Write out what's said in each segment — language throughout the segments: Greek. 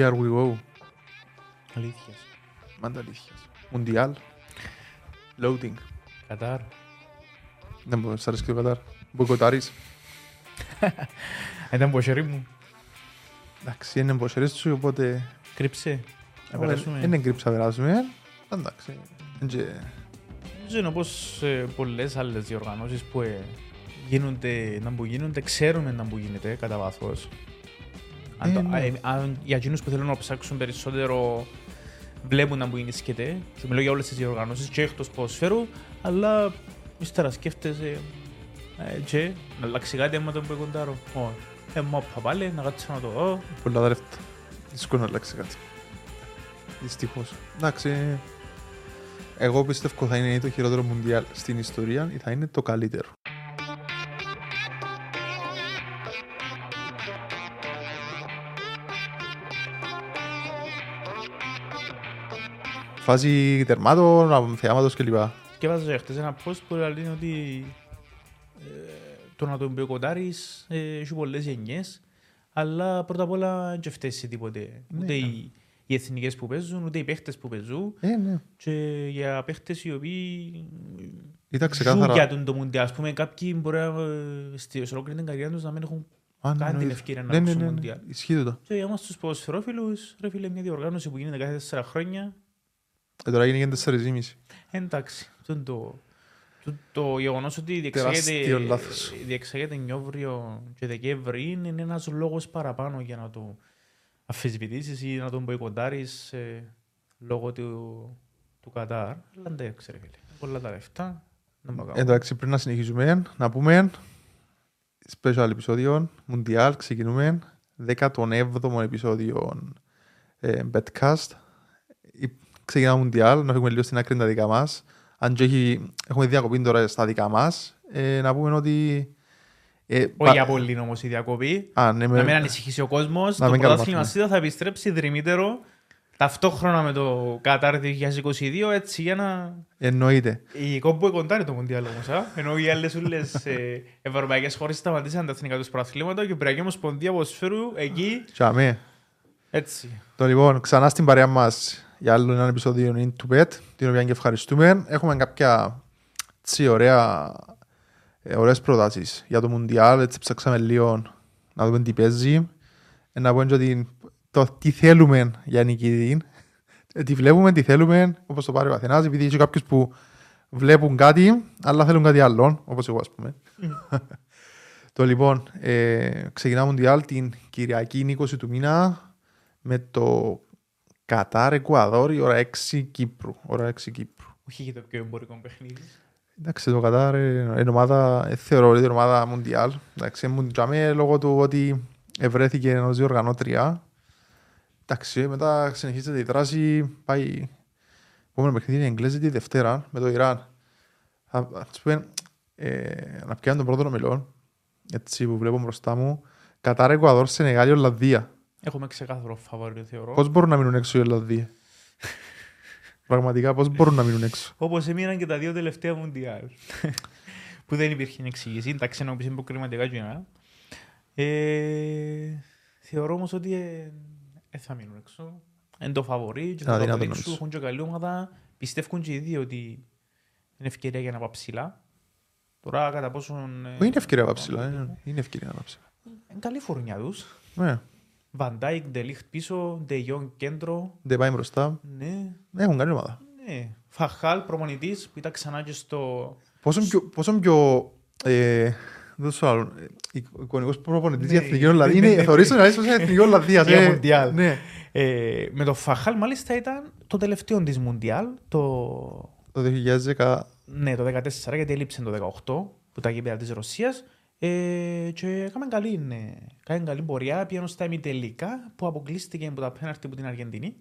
Here we go. Αλήθειας. Μάντα αλήθειας. Μουντιάλ. Loading. Κατάρ. Δεν μου σ' αρέσει και το Κατάρ. Μποϊκοτάρεις. Ήταν πω χέρι μου. Εντάξει, είναι εμποσχερές του, οπότε... Κρύψε. Να ε, περάσουμε. Είναι κρύψα περάσουμε. Εντάξει. είναι και- Δεν ξέρω όπως ε, πολλές άλλες διοργανώσεις που ε, γίνονται, να που γίνονται, ξέρουμε να που γίνεται κατά βάθος. Αν, Ε, το, ναι. α, ε, αν, για εκείνους που θέλουν να ψάξουν περισσότερο βλέπουν να που γίνεται και μιλώ για όλες τις διοργανώσεις και εκτός ποδοσφαίρου αλλά ύστερα σκέφτεσαι ε, και να αλλάξει κάτι άμα τον πω κοντάρω. Όχι. Ε, μα όπα πάλι, να κάτσω να το δω. Πολλά δρέφτα. Δύσκολο να αλλάξει κάτι. Δυστυχώς. Εντάξει. Εγώ πιστεύω θα είναι το χειρότερο μουντιάλ στην ιστορία ή θα είναι το καλύτερο. Φάση τερμάτων, θεάματος κλπ. Σκέφαζα χτες ένα post που λέει ότι ε, το να τον πιοκοντάρεις ε, έχει πολλές γενιές αλλά πρώτα απ' όλα δεν φταίει τίποτε. Ναι, ούτε ναι. οι, οι εθνικές που παίζουν, ούτε οι παίχτες που παίζουν Ε, ναι. και για παίχτες οι οποίοι Ήταν ζουν ξεκάθαρα. για τον το Μουντιάλ. Ας πούμε κάποιοι μπορεί να, ε, στη σε ολόκληρη την καριέρα τους να μην έχουν Α, ναι, καν την ναι. ευκαιρία να Ναι, ναι, παίξουν ναι, ναι. Μουντιάλ. Ισχύει το. Και για εμάς τους ποδοσφαιρόφιλους, ρε φίλε, μια διοργάνωση που γίνεται κάθε τέσσερα χρόνια Ε, τώρα γίνει και 4,5. Εντάξει, αυτό είναι το, το, το γεγονός ότι Τεράστιο διεξάγεται, λάθος. διεξάγεται Νιόβριο και Δεκέμβρη είναι ένας λόγος παραπάνω για να το αφισβητήσεις ή να τον μποϊκοντάρεις ε, λόγω του, του Κατάρ. Αλλά εντάξει ρε φίλε, πολλά τα λεφτά. Να μου κάνουμε. Εντάξει, πριν να συνεχίσουμε, να πούμε special επεισόδιο, Μουντιάλ, ξεκινούμε 17ο επεισόδιο ε, Betcast. Η- Ξεκινάμε Μουντιάλ, να φύγουμε λίγο στην άκρη τα δικά μας. Αν και έχει, έχουμε διακοπή τώρα στα δικά μας, ε, να πούμε ότι... Ε, Όχι πα- για πολύ όμως η διακοπή. Α, ναι, Να με- μην ανησυχήσει ο κόσμος. να Το μην πρωτάθλημα καλοπάθουμε. ΣΥΔΑ θα επιστρέψει δρυμύτερο ταυτόχρονα με το Κατάρ 2022 έτσι για να Εννοείται. Η κόμπο εκοντάρει το Μουντιάλ όμως, α. ενώ οι άλλες ούλες ε, ευρωπαϊκές χώρες σταματήσαν τα εθνικά τους προαθλήματα και η Ευρωπαϊκή Ομοσπονδία Ποδοσφαίρου εκεί Τσάμε. έτσι. Το λοιπόν, ξανά στην παρέα μας για άλλο ένα επεισόδιο Into Bet, την οποία και ευχαριστούμε. Έχουμε κάποια τσι, ωραία, ε, ωραίες προτάσεις για το Μουντιάλ, έτσι ψάξαμε λίγο να δούμε τι παίζει. Ε, να πούμε και ότι το τι θέλουμε για νικητή, ε, τι βλέπουμε, τι θέλουμε, όπως το πάρει ο Αθηνάς, επειδή έχει κάποιους που βλέπουν κάτι, αλλά θέλουν κάτι άλλο, όπως εγώ ας πούμε. το λοιπόν, ε, ξεκινάμε Μουντιάλ την Κυριακή 20 του μήνα, με το Κατάρ Εκουαδόρ η ώρα 6 Κύπρου. Ώρα 6 Κύπρου. Όχι για το πιο εμπορικό παιχνίδι. Εντάξει, το Κατάρ ε, είναι ομάδα, ε, θεωρώ ότι είναι ομάδα Μουντιάλ. Εντάξει, Μουντιάλ λόγω του ότι ευρέθηκε ενός διοργανώτρια. Εντάξει, μετά συνεχίζεται η δράση, πάει... Επόμενο παιχνίδι είναι Εγγλέζη τη Δευτέρα με το Ιράν. Θα, ας πούμε, ε, να πιάνει τον πρώτο μελών, έτσι που βλέπω μπροστά μου. Κατάρ Εκουαδόρ, Σενεγάλη, Ολλανδία. Έχουμε ξεκάθαρο φαβόριο θεωρώ. Πώς μπορούν να μείνουν έξω οι Ολλανδοί. Πραγματικά πώς μπορούν να μείνουν έξω; Όπως έμειναν και τα δύο τελευταία Μουντιάλ. που δεν υπήρχε εξήγηση. Τα ξένα που υποκριματικά και να. Ε, θεωρώ όμως ότι ε, ε, θα μείνουν έξω. Είναι το φαβορί και θα το Αδυνατό αποδείξουν. νομίζω. Έχουν και καλή ομάδα. Πιστεύουν και οι δύο ότι είναι ευκαιρία για να πάει ψηλά. Τώρα κατά πόσον... ε, Είναι ευκαιρία να πάει ψηλά. Είναι, είναι ευκαιρία να πάει ψηλά. Είναι καλή φουρνιά τους. Ναι, Βαντάικ, Ντελίχτ πίσω, Ντεγιόν κέντρο. δεν πάει μπροστά. Ναι, Έχουν καλή ομάδα. ναι. Φαχάλ προπονητής που ήταν ξανά και στο... Πόσο πιο... Πόσο πιο ε, δεν σου άλλο. ε, Εικονικός προπονητής Ναι, για εθνική ναι, Ολλανδία. ναι, ναι, Είναι, ναι. θεωρείς τον αρέσει ως εθνική Ολλανδίας. Για ε, Μουντιάλ. Ναι. Ε, με το Φαχάλ μάλιστα ήταν το τελευταίο της Μουντιάλ, το, Το 2010 ναι, το 14 γιατί έλειψε το 18 που τα γήπεδα της Ρωσίας ε, και έκαμε καλή, ναι, κάνει καλή πορεία, πήγαινε στα ημιτελικά που αποκλείστηκε από τα πέναρτη από την Αργεντινή.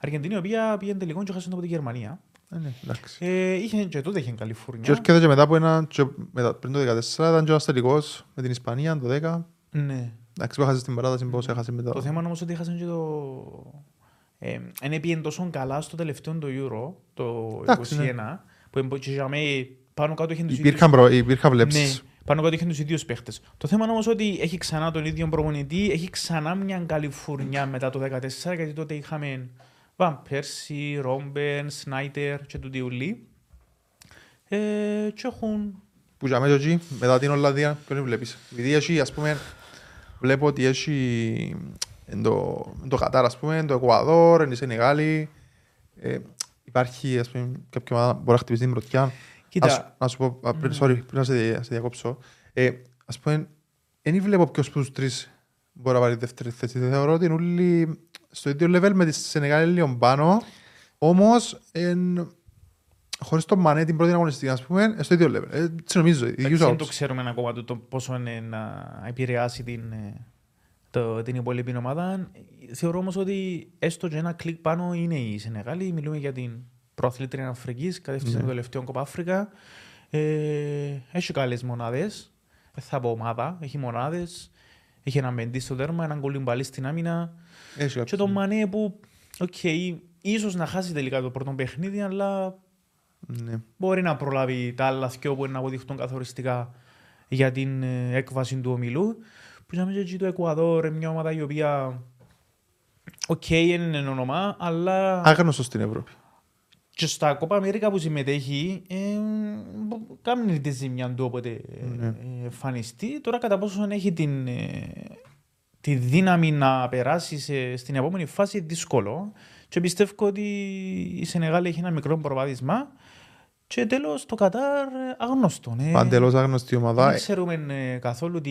Αργεντινή η οποία πήγαινε τελικό και χάσε από τη Γερμανία. Ε, ναι, εντάξει. Ε, είχε, και τότε είχε καλή Και φουρνιά. έρχεται και μετά από ένα, και μετά, πριν το 2014 ήταν και ένας τελικός με την Ισπανία το 10. Ναι. Εντάξει, που έχασες στην παράταση, πώς έχασε μετά. Το θέμα είναι όμως ότι έχασαν και το... Ε, δεν πήγαινε τόσο καλά στο τελευταίο το Euro, το Εντάξει, ναι. 2021, που εμπο- και για μέ πάνω κάτω είχε τους Υπήρχαν, προ... υπήρχαν Ναι, βλέψεις. πάνω κάτω είχε τους ίδιους παίχτες. Το θέμα είναι όμως ότι έχει ξανά τον ίδιο προπονητή, έχει ξανά μια καλή φουρνιά μετά το 2014, γιατί τότε είχαμε Βαν Πέρσι, Ρόμπεν, Σνάιτερ και του Διουλή. Ε, και έχουν. Που για μέσα εκεί, μετά την Ολλανδία, ποιον βλέπεις. Επειδή έχει, ας πούμε, βλέπω ότι έχει εν το, εν το Κατάρ, ας πούμε, εν το Εκουαδόρ, εν η Σενεγάλη. Ε, υπάρχει, ας πούμε, κάποια ομάδα που μπορεί να χτυπήσει την πρωτιά. Κοίτα, Ας, να σου πω, α, πριν, sorry, πριν να σε, σε διακόψω. Ε, ας πούμε, δεν βλέπω ποιος από τους τρεις μπορεί να πάρει δεύτερη θέση. Θεωρώ ότι είναι όλοι στο ίδιο level με τη Σενεγάλη λίγο πάνω. Όμως, εν, χωρίς τον Μανέ την πρώτη αγωνιστική, ας πούμε, στο ίδιο level. Ε, έτσι νομίζω, η εντάξει, ίδιους δεν το άποψη. ξέρουμε ακόμα το, το πόσο είναι να επηρεάσει την, ε, το, την υπόλοιπη ομάδα. Θεωρώ όμως ότι έστω και ένα κλικ πάνω είναι η Σενεγάλη. Μιλούμε για την πρωταθλήτρια Αφρικής, κατεύθυνση Ναι. με το τελευταίο Κόπα Άφρικα. Ε, έχει καλές μονάδες. Δεν θα πω ομάδα. Έχει μονάδες. Έχει έναν Μεντί στο τέρμα, έναν Κουλιμπαλί στην άμυνα. Έχει Και κάποιος. τον Μανέ που, οκ, ίσως να χάσει τελικά το πρώτο παιχνίδι, αλλά Ναι. μπορεί να προλάβει τα άλλα δυο που είναι να αποδειχτούν καθοριστικά για την ε, έκβαση του ομίλου. Που είχαμε και εκεί το Εκουαδόρ, ε, μια ομάδα η οποία οκ, είναι όνομα, αλλά Άγνωστος στην Ευρώπη. Και στα Κόπα Αμέρικα που συμμετέχει ε, κάνει τη ζημιά του όποτε ε, Ναι. ε, εμφανιστεί. Τώρα κατά πόσο έχει την, ε, τη δύναμη να περάσει σε- στην επόμενη φάση δύσκολο και πιστεύω ότι η Σενεγάλη έχει ένα μικρό προβάδισμα και τέλος το Κατάρ ε, αγνώστο. Ε, Παντελώς άγνωστη ομάδα. δεν ξέρουμε ε, καθόλου τι,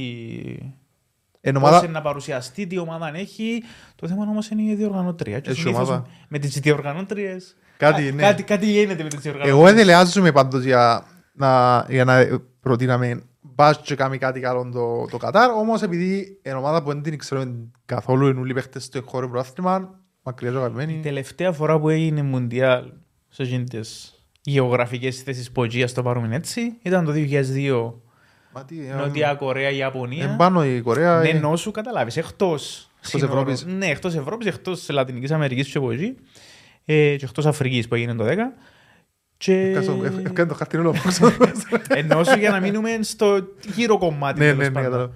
Εν πώς ομάδα, είναι να παρουσιαστεί, τι ομάδα έχει. Το θέμα όμως είναι η διοργανώτρια. Και Έχει συνήθως ομάδα. Με τις διοργανώτριες Κάτι, κα- ναι. κάτι, κάτι γίνεται με τις διοργανώτριες. Εγώ εδελεάζομαι πάντως για να, για να προτείναμε μπας και κάνει κάτι καλό το, το Κατάρ, όμως επειδή είναι ομάδα που δεν την ξέρουμε καθόλου, είναι όλοι οι παίχτες στο χώρο προάθλημα, μακριά και Η αγαπημένοι. τελευταία φορά που έγινε Μουντιάλ σε γίνοντες γεωγραφικές θέσεις που εκεί, ας το πάρουμε έτσι, ήταν το 2002 Μα τι, ε, Νότια Κορέα, Ιαπωνία. εν πάνω η Κορέα, Ναι, ε, ενώ σου καταλάβεις, εκτός σύνορων. Ευρώπης. Ναι, εκτός Ευρώπης, εκτός Λατινικής Αμερικής και από εκεί ε, και εκτός Αφρικής που έγινε το 10. Και... Έφκασε- έφ- Έφκανε το χαρτί όλο Ενώ σου για να μείνουμε στο γύρο κομμάτι. Ναι, τέλος ναι, ναι, πάντων. κατάλαβα.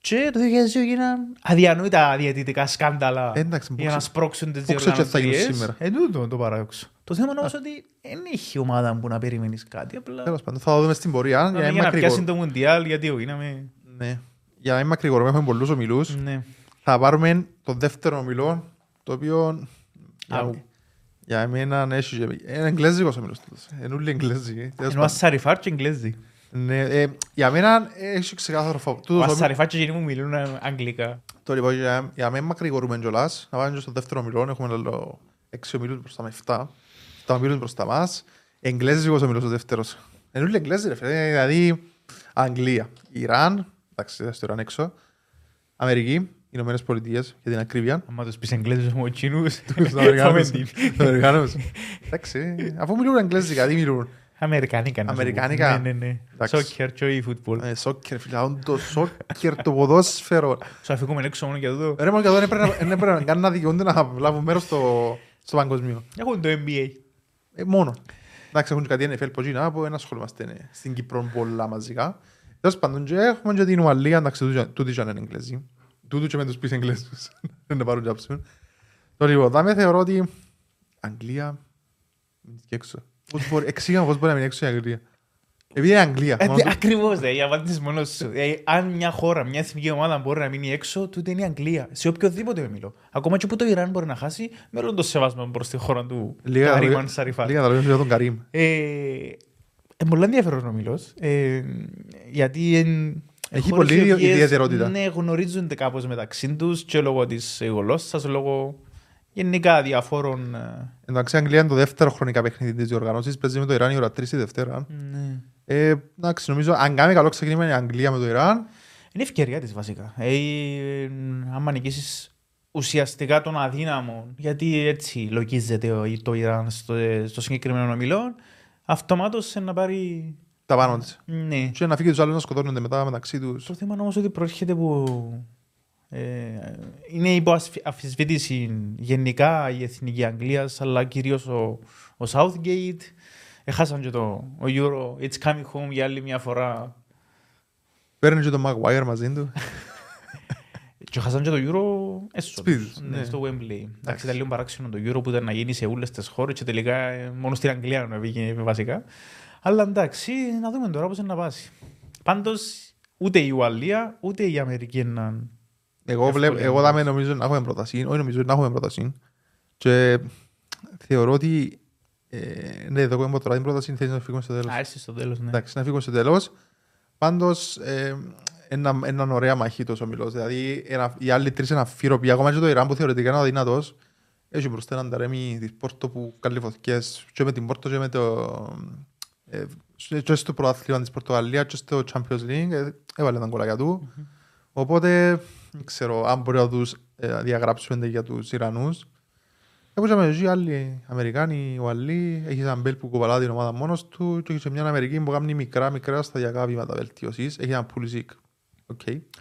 Και το 2002 γίναν αδιανόητα διαιτητικά σκάνδαλα Ε, εντάξει, για να πού σπρώξουν τις πού ξέρω τι θα γίνει διοργανωτρίες. σήμερα. Ε, τούτο το παράδοξο. Το θέμα είναι όμως ότι δεν έχει ομάδα που να περιμένεις κάτι. Απλά Τέλος πάντων, θα το δούμε στην πορεία. Για να για μην να πιάσει μακρηγορούμε. το Μουντιάλ, γιατί όχι, να με... Ναι. Για να μην μακρηγορούμε, έχουμε πολλούς ομιλούς. Ναι. Θα πάρουμε το δεύτερο ομιλό, το οποίο για- Αου. για εμένα έχει και- είναι εγγλέζικος ομιλός. τούτος. Είναι όλοι εγγλέζικοι. Τέλος Ενώ πάντων. Ασαριφάρ και Εγγλέζοι. Ναι, ε, για μένα έχει ξεκάθαρο φόβο. Ο Τούτος ομιλ- Ασαριφάρ και εκείνοι μου μιλούν ε, αγγλικά. Το λοιπόν, για, για μην μακρηγορούμε κιόλας, να πάμε και στο δεύτερο ομιλό. Έχουμε άλλο έξι ομιλούς μπροστά με 7. Τα ομιλούς μπροστά μας. Εγγλέζικος ομιλός ο δεύτερος. Είναι όλοι εγγλέζοι ρε φίλε. Δηλαδή, Αγγλία, Ιράν, εντάξει, δεν στο Ιράν έξω. Αμερική, Ηνωμένες Πολιτείες, για την ακρίβεια. Αν τους πεις Εγγλέζους μου εκείνους, Τους θα Αμερικάνους. με δει. Τους Αμερικάνους. Εντάξει, αφού μιλούν εγγλέζικα, τι μιλούν; Αμερικάνικα. να σου πω. Αμερικάνικα. Ναι, ναι, ναι. Εντάξει. Σόκερ και όχι φούτμπολ. Ε, Σόκερ, φίλε, αν το σόκερ, το ποδόσφαιρο. Σου αφήκουμε έξω μόνο για τούτο. Ρε μόνο και εδώ δεν πρέπει να- δεν πρέπει καν να δικαιούνται να λάβουν μέρος στο, στο παγκοσμίο. Έχουν το NBA. Ε, μόνο. Εντάξει, έχουν και κάτι NFL που γίνα, που δεν ασχολούμαστε ναι, στην Κύπρο πολλά μαζικά. Τέλος πάντων, και έχουμε και την Ουαλία, εντάξει, τούτοι- τούτοι και αν είναι Εγγλέζοι. Τούτου και με τους πεις Εγγλέζους. Δεν να πάρουν τζάψουν. Το λοιπόν, δάμε θεωρώ ότι Αγγλία, είναι και έξω. Πώς μπορεί, εξήγαμε πώς μπορεί να μείνει έξω η Αγγλία. Επειδή είναι Αγγλία. Ε, μόνο του- Ακριβώς, δε, η απάντηση μόνος σου. Ε, Αν μια χώρα, μια εθνική ομάδα μπορεί να μείνει έξω, τούτε είναι η Αγγλία. Σε οποιοδήποτε με μιλώ. Ακόμα και που το Ιράν μπορεί να χάσει, με όλο το σεβασμό προς τη χώρα του Λίγα τα Καρίμαν λόγια- Σαριφάρ. λίγα τα λόγια για τον Καρίμ. Ε, ε, πολύ ενδιαφέρον ο Μήλος, ε, γιατί εν, Έχει χώρες πολύ οι οποίες, ιδιαιτερότητα. Ναι, γνωρίζονται κάπως μεταξύ τους και λόγω της γλώσσας, λόγω γενικά διαφόρων... ε, Εντάξει, η Αγγλία είναι το δεύτερο χρονικά παιχνίδι της διοργανώσης. Παίζει με το Ιράν η ώρα 3 η Δευτέρα. ναι. Ε, εντάξει, νομίζω, αν κάνει καλό ξεκίνημα η Αγγλία με το Ιράν, Είναι ευκαιρία της βασικά. Ε, ε, άμα νικήσεις ουσιαστικά τον αδύναμο, γιατί έτσι λογίζεται ο- το Ιράν στο, στο συγκεκριμένο ομιλό, αυτομάτως να πάρει... τα πάνω της. Ναι. Και να φύγει τους άλλους να σκοτώνονται μετά μεταξύ τους. Το θέμα είναι όμως ότι προέρχεται από... Ε, είναι υπό ασφι- αμφισβήτηση γενικά η Εθνική Αγγλίας, αλλά κυρίως ο, ο Southgate. Έχασαν και το ο Euro, it's coming home για άλλη μια φορά. Παίρνει και τον Maguire μαζί του. Και χάσαν και το Euro έσω Σπίτι τους, τους, ναι, ναι. στο Wembley. Εντάξει, ήταν λίγο παράξενο το Euro που ήταν να γίνει σε όλες τις χώρες και τελικά ε, μόνο στην Αγγλία να βγει βασικά. Αλλά εντάξει, να δούμε τώρα πώς είναι να πάσει. Πάντως, ούτε η Ουαλία, ούτε η Αμερική να... Εγώ, βλέπω, Εύκολη εγώ εμβάση. δάμε νομίζω να έχουμε πρόταση. Όχι νομίζω να έχουμε πρόταση. Και θεωρώ ότι ε, ναι, εδώ έχουμε τώρα την πρόταση, θέλεις να φύγουμε στο τέλος. Α, έρθει στο τέλος, ναι. Εντάξει, να φύγουμε στο τέλος. Πάντως, ε, ένα, έναν ωραία μαχή τόσο μιλός. Δηλαδή, ένα, οι άλλοι τρεις είναι αφύρωποι. Ακόμα και το Ιράν που θεωρητικά είναι αδυνατός. Έχει μπροστά έναν ταρέμι της Πόρτο που κάνει φωτιές και με την Πόρτο και με το... Ε, και στο πρωτάθλημα της Πορτογαλίας και στο Champions League ε, έβαλε τα κολλάκια του. Οπότε, δεν ξέρω αν μπορεί να τους ε, διαγράψουμε για τους Ιρανούς. Όπως είπαμε οι άλλοι Αμερικάνοι, οι Ουαλοί, έχεις έναν Μπέιλ που κουβαλά την ομάδα μόνος του και έχεις και μια Αμερική που κάνει μικρά μικρά σταδιακά βήματα βελτίωσης. Έχει έναν Πουλισίκ. Οκ.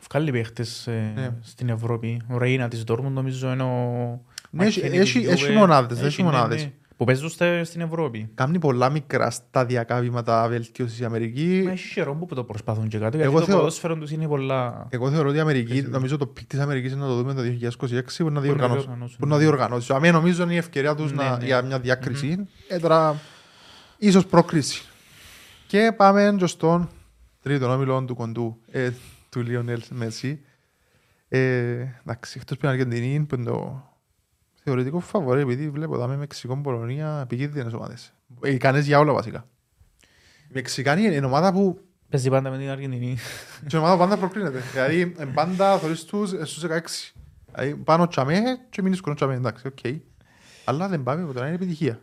Βγάλει παίχτες ε, Ναι. στην Ευρώπη. Ο Ρέινα της Dortmund νομίζω είναι ο... Ναι, έχει- Μακένι έχει- της έχει Juve. μονάδες, έχει ναι, μονάδες. Ναι. Που παίζουν στα- στην Ευρώπη. Κάνει πολλά μικρά σταδιακά βήματα βελτίωσης η Αμερική. Μα έχει καιρό που το προσπαθούν και κάτι, Εγώ γιατί το θεω- ποδόσφαιρο τους είναι πολλά... Εγώ θεωρώ ότι η Αμερική, Έχει- νομίζω το peak της Αμερικής είναι να το δούμε το 2026 που να να διοργανώσουν. διοργανώσουν. Που να διοργανώσουν. Αμέ νομίζω είναι η ευκαιρία τους Ναι, να- ναι. για μια διάκριση. Ε, τώρα, ίσως πρόκριση. Και πάμε και στον τρίτο όμιλο του κοντού, ε, του Λιονέλ Μέση. Ε, εντάξει, εκτός που είναι Αργεντινή, που είναι το θεωρητικό φαβορί, επειδή βλέπω εδώ με Μεξικό, Πολωνία, επικίνδυνες ομάδες. Ε, Ικανές για όλα βασικά. Οι Μεξικάνοι είναι ομάδα που Παίζει πάντα με την Αργεντινή. και η ομάδα πάντα προκρίνεται. Δηλαδή, ε, πάντα θωρείς τους ε, στους 16. Δηλαδή, πάνω τζιαμέ και μεινίσκουν τζιαμέ, εντάξει, οκ. Αλλά δεν πάμε, τώρα είναι επιτυχία.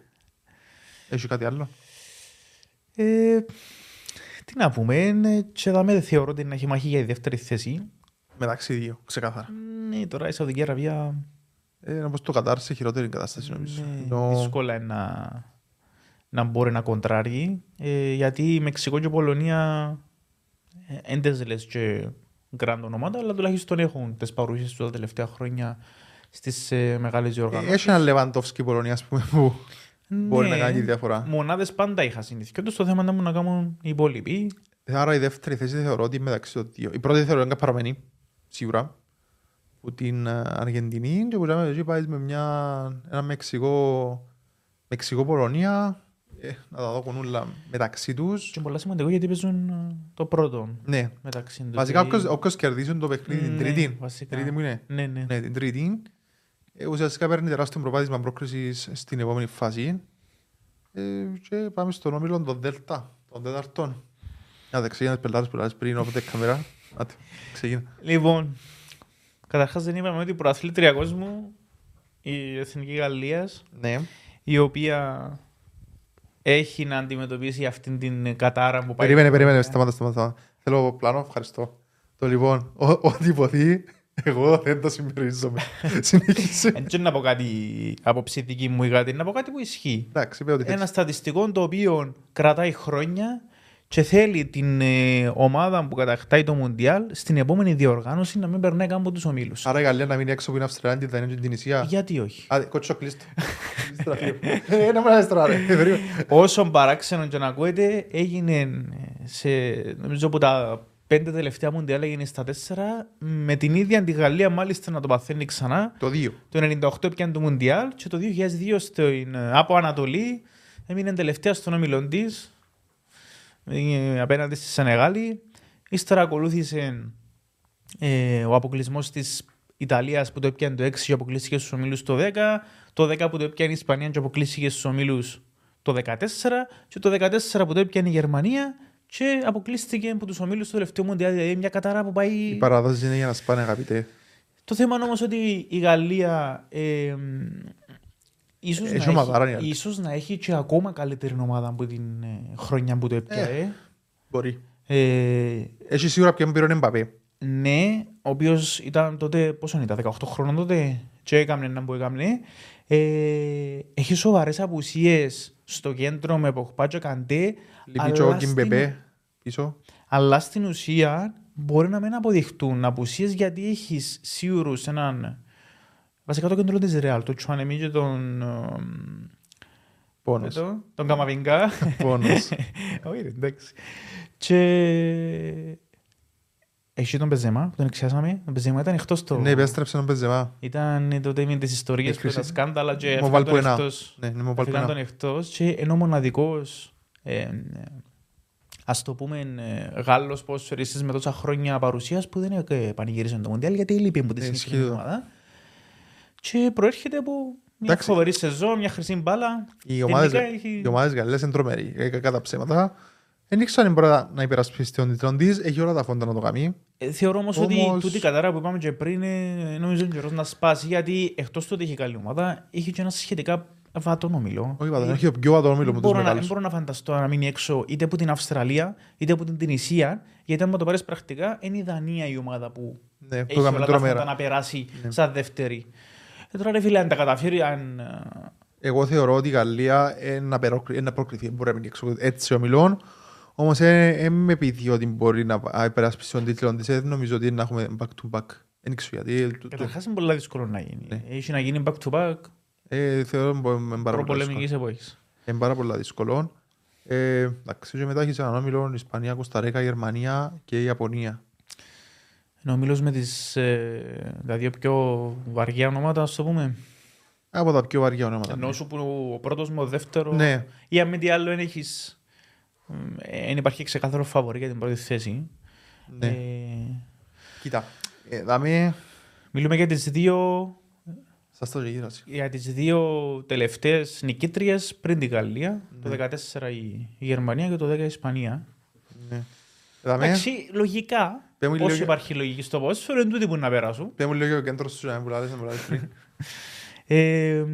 Έχει κάτι άλλο; Ε, τι να πούμε, ε, και εδώ με θεωρώ ότι να έχει μάχη για η δεύτερη θέση. Μεταξύ δύο, ξεκάθαρα. Ναι, τώρα η Σαουδική Αραβία Ε, όπως το Κατάρ σε χειρότερη κατάσταση νομίζω. ναι, Ενώ- δύσκολα είναι να, να μπορεί να κοντράρει. Ε, γιατί η Μεξικό και η Πολωνία δεν τις λες και γκραντ ονόματα, αλλά τουλάχιστον έχουν τις παρουσίες τους τα τελευταία χρόνια στις ε, μεγάλες Ε, διοργανώσεις. Έχει ένα Λεβαντόφσκι Πολωνία, ας πούμε, που μπορεί να Ναι, κάνει τη διαφορά. Μονάδες πάντα είχα συνήθει. Και όντως το θέμα ήταν να κάνουν οι υπόλοιποι. Άρα η δεύτερη θέση θεωρώ ότι είναι μεταξύ των δύο. Η πρώτη θεωρώ είναι καπαραμένη, σίγουρα, που την ε, Αργεντινή και που λέμε εκεί πάεις με μια, ένα Μεξικό, Μεξικό-Πολωνία, ε, να τα δω κονούλα μεταξύ τους. Και πολλά σημαντικό γιατί παίζουν ε, το πρώτο Ναι, μεταξύ τους. βασικά Δηλαδή- όποιος, όποιος κερδίσει το παιχνίδι την Ναι, τρίτη, βασικά. τρίτη που είναι, Ναι, ναι. ναι, την τρίτη, ε, ουσιαστικά παίρνει τεράστιο προπάτησμα πρόκρισης στην επόμενη φάση ε, και πάμε στον όμιλο των Δέλτα, των τέταρτων. Να δεν ξεκινά τις πελάτες που λάζεις πριν, όποτε κάμερα. Άτε, ξεκινά. Λοιπόν, καταρχάς δεν είπαμε ότι η προαθλήτρια κόσμου, η Εθνική Γαλλίας, Ναι. η οποία έχει να αντιμετωπίσει αυτήν την κατάρα που πάει... Περίμενε, περίμενε, σταμάτα, σταμάτα. σταμάτα. Θέλω πλάνο, ευχαριστώ. Το λοιπόν, ό- ό,τι υποθεί, εγώ δεν το συμμερίζομαι. Συνεχίσε. Δεν ξέρω να πω κάτι άποψη δική μου ή κάτι, να πω κάτι που ισχύει. Εντάξει, είπε ότι Ένα θέλεις. στατιστικό το οποίο κρατάει χρόνια και θέλει την ε, ομάδα που κατακτάει το Μουντιάλ στην επόμενη διοργάνωση να μην περνάει καν από τους ομίλους. Άρα η Γαλλία να μείνει έξω που είναι Αυστραλία, την είναι την Ισία. Γιατί όχι; Άντε, κότσο κλείστο. Ε, να μου λες τώρα, ρε. Ε, περίμενε. Όσο παράξενο και να ακούετε, έγινε ε, σε, νομίζω από τα πέντε τελευταία Μουντιάλ έγινε στα τέσσερα, με την ίδια τη Γαλλία μάλιστα να το παθαίνει ξανά. Το δύο. Το 98 πιάνε το Μουντιάλ και το 2002 στην, ε, από Ανατολή έμεινε τελευταία στον όμιλο της ε, απέναντι στη Σενεγάλη. Ύστερα ακολούθησε ε, ο αποκλεισμός της Ιταλίας που το έπιανε το 6 και αποκλείστηκε στους ομίλους το 10. Το 10 που το έπιανε η Ισπανία και αποκλείστηκε στους ομίλους το 14. Και το 14 που το έπιανε η Γερμανία και αποκλείστηκε από τους ομίλους του τελευταίου Μουντιάλ. Δηλαδή μια κατάρα που πάει. Οι παραδόσεις είναι για να σπάνε, αγαπητέ. Το θέμα είναι όμως ότι η Γαλλία ε, ίσως, Έχει να ομαδάρα η έχει, Γαλλία. ίσως να έχει και ακόμα καλύτερη ομάδα από την ε, χρονιά που το έπιανε. Μπορεί. Ε, Έχει σίγουρα ποιον πήρε Εμπαπέ. ναι, ο οποίος ήταν τότε, πόσο ήταν, 18 χρόνων τότε, και έκαμνε να που έκαμνε. Ε, έχει σοβαρές απουσίες στο κέντρο με Ποχπά και Καντέ, Λείπει και ο αλλά Κιμπεπέ πίσω. αλλά στην ουσία μπορεί να μην αποδειχτούν απουσίες γιατί έχεις σίγουρους έναν. Βασικά το κέντρο της Ρεάλ, το Τσουανεμί και τον. εμ, Πόνος. Εδώ, τον Καμαβιγκά. Πόνος. Όχι, ρε, εντάξει. Και... Έχει τον Πεζέμα που τον εξιάσαμε. Ο Πεζέμα ήταν εκτός το... Ναι, επέστρεψε τον Μπεζεμά. Ήταν τότε με τις ιστορίες του, Έκρυψε. τα σκάνδαλα και Μου έφυγαν βάλει τον που ένα. εκτός. Ναι, ναι, μου Έφυγαν βάλει τον εκτός και ενώ ο μοναδικός ε, ε, ας το πούμε ε, Γάλλος ποδοσφαιριστής με τόσα χρόνια παρουσίας που δεν ε, πανηγύρισε το Μοντιάλ γιατί λείπει από τη Ε, συγκεκριμένη ισχύει. ομάδα και προέρχεται από μια Εντάξει. φοβερή σεζόν, μια χρυσή μπάλα. Οι ομάδες, Τελικά έχει- οι ομάδες Γαλλίας είναι τρομεροί. Ε, κακά τα ψέματα. Δεν ήξερα αν μπορεί να- να υπερασπίσει τον τίτλο της. Έχει όλα τα φόντα να το κάνει. Ε, Θεωρώ όμως ότι Όμως- τούτη η κατάρα που είπαμε και πριν ε, νομίζω είναι καιρός να σπάσει γιατί εκτός του ότι έχει καλή ομάδα, έχει και ένα σχετικά βατόν όμιλο. Όχι, πατέρα, έχει ο πιο βατό όμιλο Δεν με τους μπορώ, να, δεν μεγάλους. μπορώ να φανταστώ να μείνει έξω είτε από την Αυστραλία είτε από την Τινησία, γιατί αν το πάρεις πρακτικά, είναι η Δανία η ομάδα που Ναι, έχει που όλα έκαμε τα φόντα τρομέρα. να περάσει σαν δεύτερη. Ε, τώρα ρε φίλε, αν τα καταφέρει, αν... ε, Εγώ θεωρώ ότι η Γαλλία είναι να περοκρι- είναι να προκριθεί. Μπορεί να μείνει έξω έτσι ομιλών. Όμως δεν με πείθει ότι μπορεί να να υπερασπίσει τον τίτλο της. Δεν νομίζω ότι είναι να έχουμε back to back. Δεν ξέρω γιατί. το- το- Καταρχάς είναι πολύ δύσκολο να γίνει. Ναι. Έχει να γίνει back to back ε, Θεωρώ ότι είναι πάρα πολύ δύσκολο. προπολεμικής εποχής. Είναι πάρα πολύ δύσκολο. Ε, Εντάξει, και μετά έχεις έναν όμιλο Ισπανία, Κωνσταντίνα, Γερμανία και η Ιαπωνία. Είναι ο Μήλος με τις, ε, τα δύο πιο βαριά ονόματα, ας το πούμε. Από τα πιο βαριά ονόματα. Ενώ σου που ο πρώτος με ο δεύτερος... Ναι. Ή αν με τι άλλο δεν έχεις... ε, Δεν υπάρχει ξεκάθαρο φαβορή για την πρώτη θέση. Ναι. Ε, Κοίτα, ε, δάμε, μιλούμε για τις δύο, σας το γύρω. για τις δύο τελευταίες νικήτριες πριν την Γαλλία. Το 14 η, η Γερμανία και το 10 η Ισπανία. Ναι. Δάμε, Εντάξει, λογικά, Πες μου όσο λίγο- υπάρχει λογική στο ποδόσφαιρο, είναι τούτοι που να περάσουν. πες μου λίγο για το κέντρος σου, να μου λάβεις, να μου λάβεις πριν. Ε,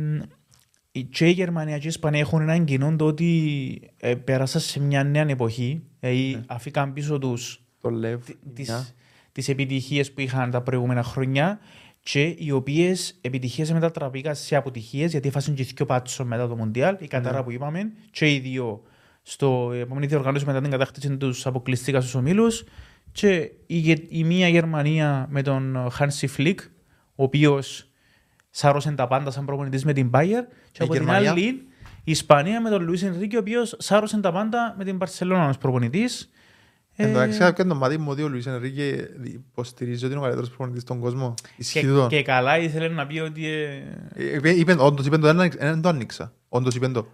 η- και η Γερμανία και η Ισπανία έχουν έναν κοινό το ότι ε, πέρασαν σε μια νέα εποχή. Ε, Ναι. αφήκαν πίσω τους Το Λεβ. τις, τις επιτυχίες που είχαν τα προηγούμενα χρόνια και οι οποίες επιτυχίες μετατραπήκαν σε αποτυχίες γιατί έφασαν και δύο πάτσος μετά το Μοντιάλ, η Κατάρα Ναι. που είπαμε και οι δύο στο επόμενη διοργάνωση μετά την κατάκτηση τους αποκλειστικά στους ομίλους και η, γε- η μία Γερμανία με τον Hansi Flick ο οποίος σάρωσε τα πάντα σαν προπονητής με την Bayer και Η από την Γερμανία. άλλη η Ισπανία με τον Λουίς Ενρίκη ο οποίος σάρωσε τα πάντα με την Barcelona ως προπονητής Ε, Εντάξει, κάποιον το μάτι μου ότι ο Λουίς Ενρίκε υποστηρίζει ότι είναι ο καλύτερος προπονητής στον κόσμο. Ισχύει Και, το. και καλά ήθελε να πει ότι ε, Ε, είπε- είπε- Όντως είπε το, δεν άνοιξα- δεν το άνοιξα. Όντως είπε το.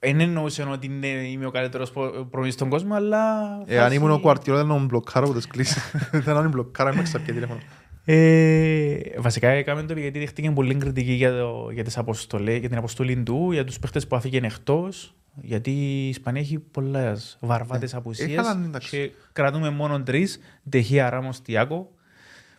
Δεν εννοούσε ότι είναι, είμαι ο καλύτερος προπονητής στον κόσμο, αλλά... Ε, Αν φάση- ήμουν ο Κουαρτιόλα θα τον μπλοκάρω από τις κλήσεις. Δεν να τον μπλοκάρω, είμαι ξαπιά τηλέφωνο. Ε, βασικά έκαμε το γιατί δέχτηκε πολύ κριτική για, το, για, τις αποστολές, για την αποστολή του, για τους παίχτες που αφήγαν εκτός, γιατί η Ισπανία έχει πολλές βαρβάτες Ε, απουσίες καλά, εντάξει. και κρατούμε μόνο τρεις, Ντεχία, Ράμος, Τιάκο,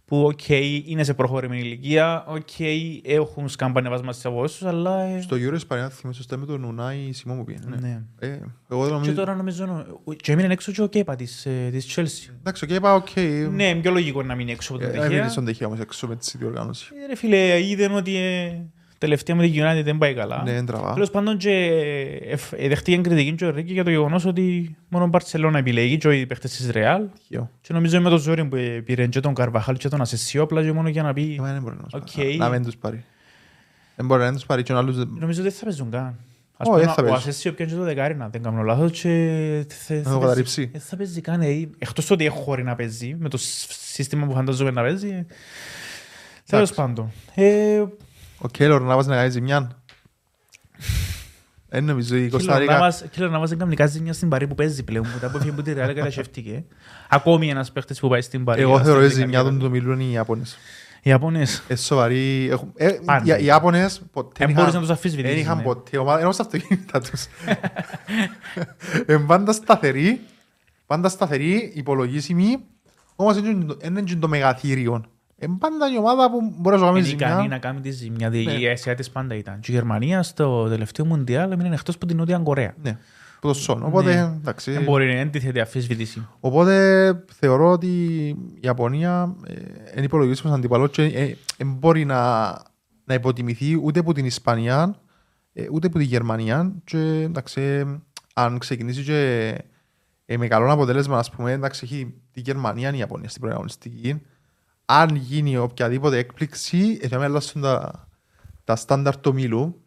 που οκ, είναι σε προχωρημένη ηλικία, οκ, έχουν σκαμπανεβάσμα στις αποδόσεις, αλλά... ε, Στο Euro Ισπανία θυμάμαι σωστά με τον Ουνάι Σιμό μου πήγε. ναι. ναι. Ε, Εγώ δεν Και νομίζω... τώρα νομίζω. Και έμεινε έξω και ο Κέπα της, ε, της Chelsea. Εντάξει, και είπα, οκ. Ναι, πιο λογικό να μείνει έξω από την Ε, Έμεινε τυχαία. στον τεχεία όμως έξω με τη διοργάνωση. Ε, Ρε φίλε, είδαν ότι ε, τελευταία με την United δεν πάει καλά. Ναι, τραβά. Τέλος πάντων και ε, εφ- ε, δεχτήκαν κριτική και ο Ρίκη για το γεγονός ότι μόνο ο Μπαρτσελώνα επιλέγει και οι παίχτες της Ρεάλ. Τυχαίο. Και νομίζω με το ζόρι που ε, πήρε και τον Καρβαχάλ και τον Ασεσιό απλά και μόνο για να πει Εμένα δεν μπορεί να μας Οκ. πάρει. Να μην τους πάρει. Δεν μπορεί να τους πάρει και ο άλλος... δεν- νομίζω ότι δεν θα παίζουν καν. Ας Ω, πούμε, δεν θα ο παίζει. Ασεσιό πιάνε και το δεκάρι να δεν κάνω λάθος και θε- το θα παίζει- καταρρύψει. δεν θα παίζει καν. ε, Εκτός ότι έχει χώρη να παίζει με το σ- σύστημα που φανταζόμαι να παίζει. ε, Τέλος πάντων. Ε, Ο Κέλλορ να βάζεις να κάνεις ζημιά. Δεν νομίζω η Κωνσταντίνα... Κύλο να μας δεν κάνει κάζει μια στην Παρή που παίζει πλέον. Μετά που έφυγε από τη Ρεάλ κατασχεύτηκε. Ακόμη ένας παίχτης που πάει στην Παρή. Εγώ θεωρώ η Στην ζημιά καριέρα των του. το μιλούν οι Ιάπωνες. Οι Ιαπωνές. Ε, σοβαροί. έχουν- ε, Πάντα. οι- Οι Ιάπωνες ποτέ Δεν δεν μπορείς είχαν- να τους αφισβητήσεις, Δεν είχαν ναι. ποτέ ομάδα, ενώ στα αυτοκίνητα τους. Ε, Πάντα σταθεροί, πάντα σταθεροί, υπολογίσιμοι, όμως δεν είναι το- δεν είναι το μεγαθύριο. Ε, πάντα η ομάδα που μπορεί να σου κάνει Είναι ικανή ζημιά. να κάνει τη ζημιά. Ναι. Η Ασία της πάντα ήταν. Και η Γερμανία στο τελευταίο Μουντιάλ έμεινε εκτός από την Νότια Κορέα. Ναι, που το σώνω. Οπότε, Ναι. εντάξει. Δεν μπορεί να αντίθετη αφισβήτηση. Οπότε θεωρώ ότι η Ιαπωνία ε, είναι υπολογίσιμος αντιπαλός και ε, δεν μπορεί να, να υποτιμηθεί ούτε από την Ισπανία ε, ούτε από τη Γερμανία και εντάξει, ε, αν ξεκινήσει και ε, με καλό αποτέλεσμα ας πούμε εντάξει έχει τη Γερμανία η Ιαπωνία στην προαγωνιστική αν γίνει οποιαδήποτε έκπληξη ε, θα με αλλάσουν τα, τα στάνταρ του μήλου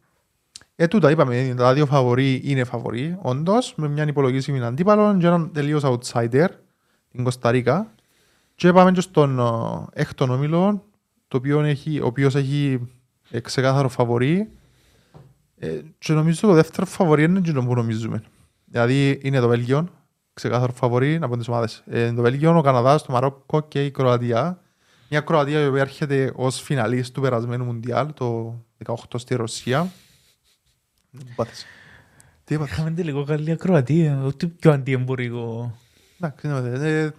Ε, τούτα είπαμε, τα δύο φαβοροί είναι φαβοροί, όντως, με μια υπολογίσιμη αντίπαλο και έναν τελείως outsider, την Κωνσταντίνα. Και πάμε και στον ε, έκτον όμιλο, το οποίο έχει, ο οποίος έχει ε, ξεκάθαρο φαβορή. Ε, και νομίζω το δεύτερο φαβορή είναι και το που νομίζουμε. Δηλαδή είναι το Βέλγιο, ξεκάθαρο φαβορή από τις ομάδες. Ε, το Βέλγιο, ο Καναδάς, το Μαρόκο και η Κροατία. Μια Κροατία η οποία έρχεται ως φιναλίστ του περασμένου Μουντιάλ το 18 στη Ρωσία. Δεν μου πάτησε. Τι είπατε; Είχαμε τελικό καλή ακροατία. Ό,τι πιο αντιεμπορικό. Εντάξει, ναι, ε,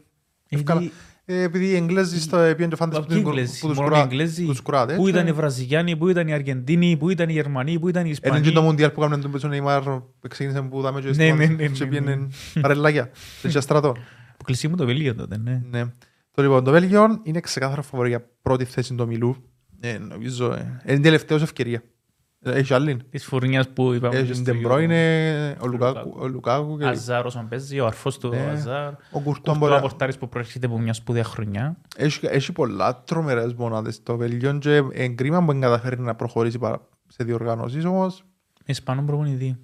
ευκάλα. Γιατί- Ε, επειδή οι Εγγλέζοι στο επίον το φάνταση Ποιοι Εγγλέζοι, που τους μόνο οι Κροά- Εγγλέζοι; που τους Κροάτες. Πού ήταν ε. οι Βραζιλιάνοι, πού ήταν οι Αργεντίνοι, πού ήταν οι Γερμανοί, πού ήταν οι Είναι Ισπανοί; και το Μουντιάλ που έκαναν τον Πετσό Νεϊμάρ που ξεκίνησε που δάμε και Ναι, στο- ναι, ναι, και ναι, πήγαινε παρελάγια, σε στρατό. Αποκλεισή μου το Βέλγιο τότε, ναι. Ναι. Το λοιπόν, το Βέλγιο είναι ξεκάθαρα φαβορή για πρώτη θέση του Μιλού. Ε, νομίζω, ε, είναι τελευταίος ευκαιρία. Ε, Έχει άλλη. Της φουρνιάς που είπαμε. Έχει και την στο Ντεμπρόινε, ο ο Λουκάκου, ο Λουκάκου και Αζάρ όσον παίζει, ο αρφός του Ναι. Αζάρ. ο Κουρτόν Το μπορεί να- απορτάρις που προέρχεται από μια σπουδαία χρονιά. Έχει, έχει πολλά τρομερές μονάδες το Βέλγιο και είναι κρίμα που δεν καταφέρει να προχωρήσει παρα- σε διοργανώσεις όμως. Με Ισπανόν προπονητή.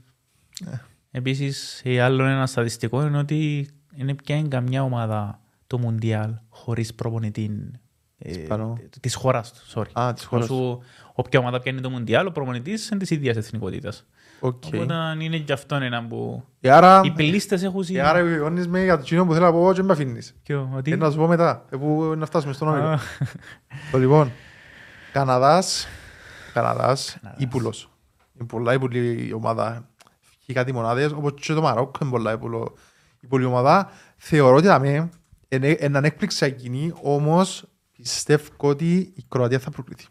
Ναι. Επίσης, ε, άλλο ένα στατιστικό είναι ότι είναι πια είναι καμιά ομάδα το Μουντιάλ χωρίς προπονητή ε, Ισπανό. της χώρας του. Sorry. Α, της χώρας. Όσο όποια ομάδα πιάνει το Μουντιάλ, ο προπονητής είναι της ίδιας εθνικότητας. Οκ. Οπότε είναι και αυτό ένα που... Ε, Άρα, Οι πλήστες έχουν ε, άρα επιβεβαιώνεις με για το κοινό που θέλω να πω και με αφήνεις. Ποιο, ότι... Ε, να σου πω μετά, ε, που να φτάσουμε στον όμιλο. Α, Το λοιπόν, Καναδάς, Καναδάς, Καναδάς. ύπουλος. Είναι πολλά ύπουλη η ομάδα. Έχει κάτι μονάδες, όπως και το Μαρόκο είναι πολλά ύπουλο- ύπουλη ομάδα. Θεωρώ ότι δαμε, είναι έναν έκπληξη εκείνη, όμως πιστεύω ότι η Κροατία θα προκληθεί.